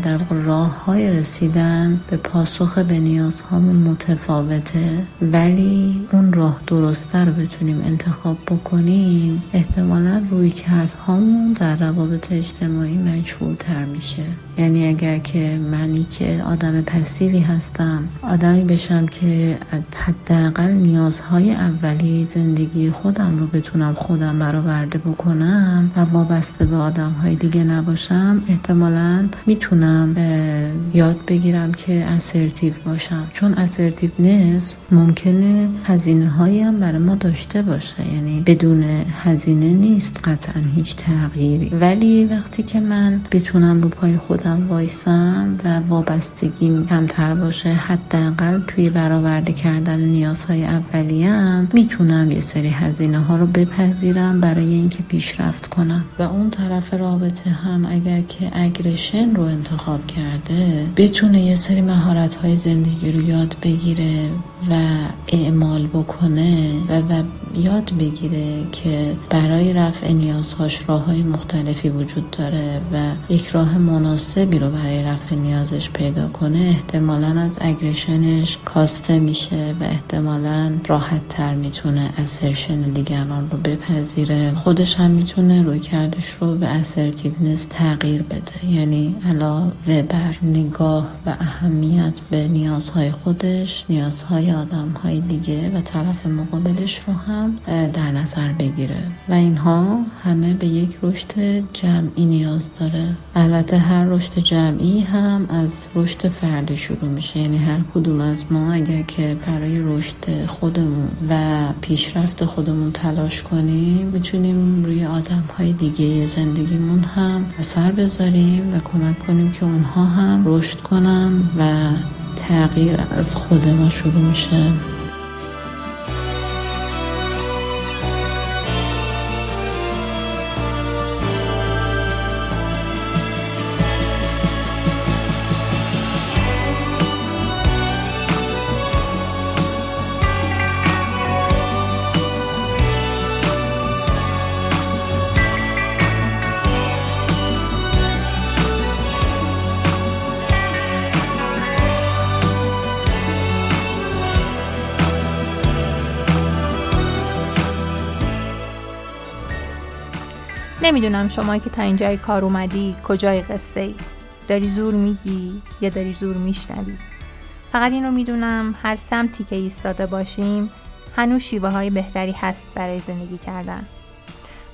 در واقع راه های رسیدن به پاسخ به نیازهامون متفاوته ولی اون راه درسته رو بتونیم انتخاب بکنیم احتمالا روی کردهامون در روابط اجتماعی مجهولتر میشه. یعنی اگر که منی که آدم پسیوی هستم آدمی بشم که حداقل نیازهای اولیه زندگی خودم رو بتونم خودم برآورده بکنم و وابسته به آدم های دیگه نباشم احتمالا می‌تونم یاد بگیرم که اسرتیو باشم. چون اسرتیونس ممکنه هزینه هایی هم برای ما داشته باشه. یعنی بدون هزینه نیست قطعا هیچ تغییری. ولی وقتی که من بتونم رو پای خودم وایسم و وابستگیم کمتر باشه. حداقل توی برآورده کردن نیازهای اولیم می‌تونم یه سری هزینه ها رو بپذیرم برای اینکه پیشرفت کنم. و اون طرف رابطه هم اگر که اگرشن رو انتخاب کرده بتونه یه سری مهارت های زندگی رو یاد بگیره و اعمال بکنه و, و یاد بگیره که برای رفع نیازهاش راه های مختلفی وجود داره و یک راه مناسبی رو برای رفع نیازش پیدا کنه احتمالا از اگریشنش کاسته میشه و احتمالا راحت تر می‌تونه اسرشن دیگران رو بپذیره. خودش هم می‌تونه روی کردش رو به اسرتیونس تغییر بده. یعنی علاوه بر نگاه و اهمیت به نیازهای خودش نیازهای آدم های دیگه و طرف مقابلش رو هم در نظر بگیره. و اینها همه به یک رشد جمعی نیاز داره. البته هر رشد جمعی هم از رشد فردی شروع میشه. یعنی هر کدوم از ما اگر که برای رشد خودمون و پیشرفت خودمون تلاش کنیم می‌تونیم روی آدم های دیگه زندگیمون هم اثر بذاریم و کمک کنیم که اونها هم رشد کنن و تغییر از خود ما شروع میشه. نمی‌دونم شما که تا اینجای کار اومدی کجای قصه ای داری زور میگی یا داری زور میشنوی؟ فقط این رو می‌دونم هر سمتی که ایستاده باشیم هنوز شیوه های بهتری هست برای زندگی کردن.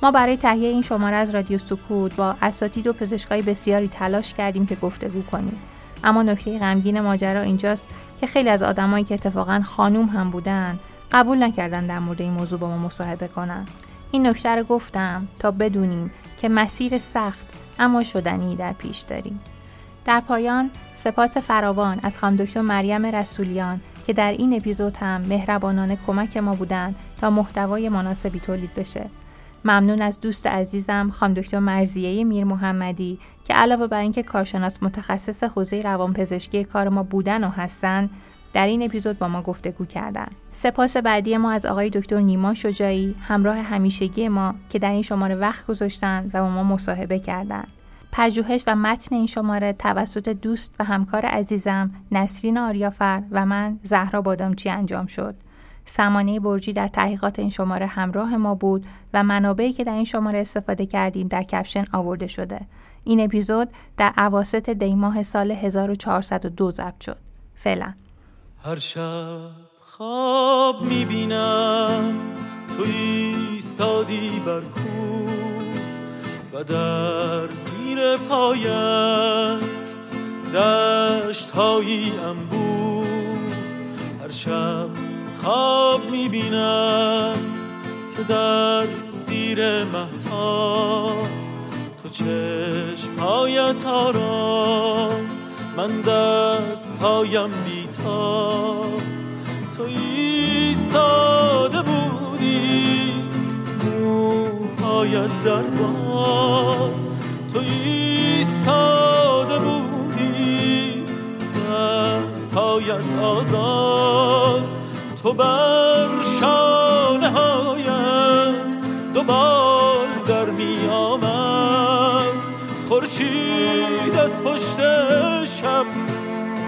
ما برای تهیه این شماره از رادیو سکوت با اساتید و پزشکای بسیاری تلاش کردیم که گفتگو کنیم. اما نکته غمگین ماجرا اینجاست که خیلی از آدمایی که اتفاقا خانوم هم بودن قبول نکردن در مورد این موضوع با ما مصاحبه کنن. این نکته رو گفتم تا بدونیم که مسیر سخت اما شدنی در پیش داریم. در پایان سپاس فراوان از خانم دکتر مریم رسولیان که در این اپیزود هم مهربانانه کمک ما بودند تا محتوای مناسبی تولید بشه. ممنون از دوست عزیزم خانم دکتر مرزیه میر محمدی که علاوه بر اینکه کارشناس متخصص حوزه روانپزشکی کار ما بودن و هستن در این اپیزود با ما گفتگو کردن. سپاس بعدی ما از آقای دکتر نیما شجاعی همراه همیشگی ما که در این شماره وقت گذاشتن و با ما مصاحبه کردند. پژوهش و متن این شماره توسط دوست و همکار عزیزم نسرین آریافر و من زهرا بادامچی انجام شد. سمانه برجی در تحقیقات این شماره همراه ما بود و منابعی که در این شماره استفاده کردیم در کپشن آورده شده. این اپیزود در عواست دیماه سال 1402 ضبط شد. فعلا هر شب خواب می‌بینم. تو ایستادی بر و در زیر پایت دشت هایی انبو هر شب خواب می‌بینم که در زیر محتاب تو چشم پایت آرام. من دستهایم بیتا. تو ایستاده بودی موهایت در باد تو ایستاده بودی دستهایت آزاد. تو بر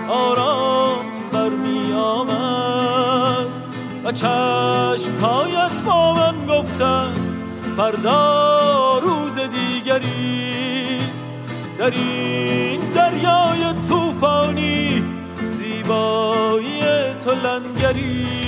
آرام بر می آمد و چشمهایت با من گفتند فردا روز دیگریست در این دریای طوفانی زیبایی تو لنگریست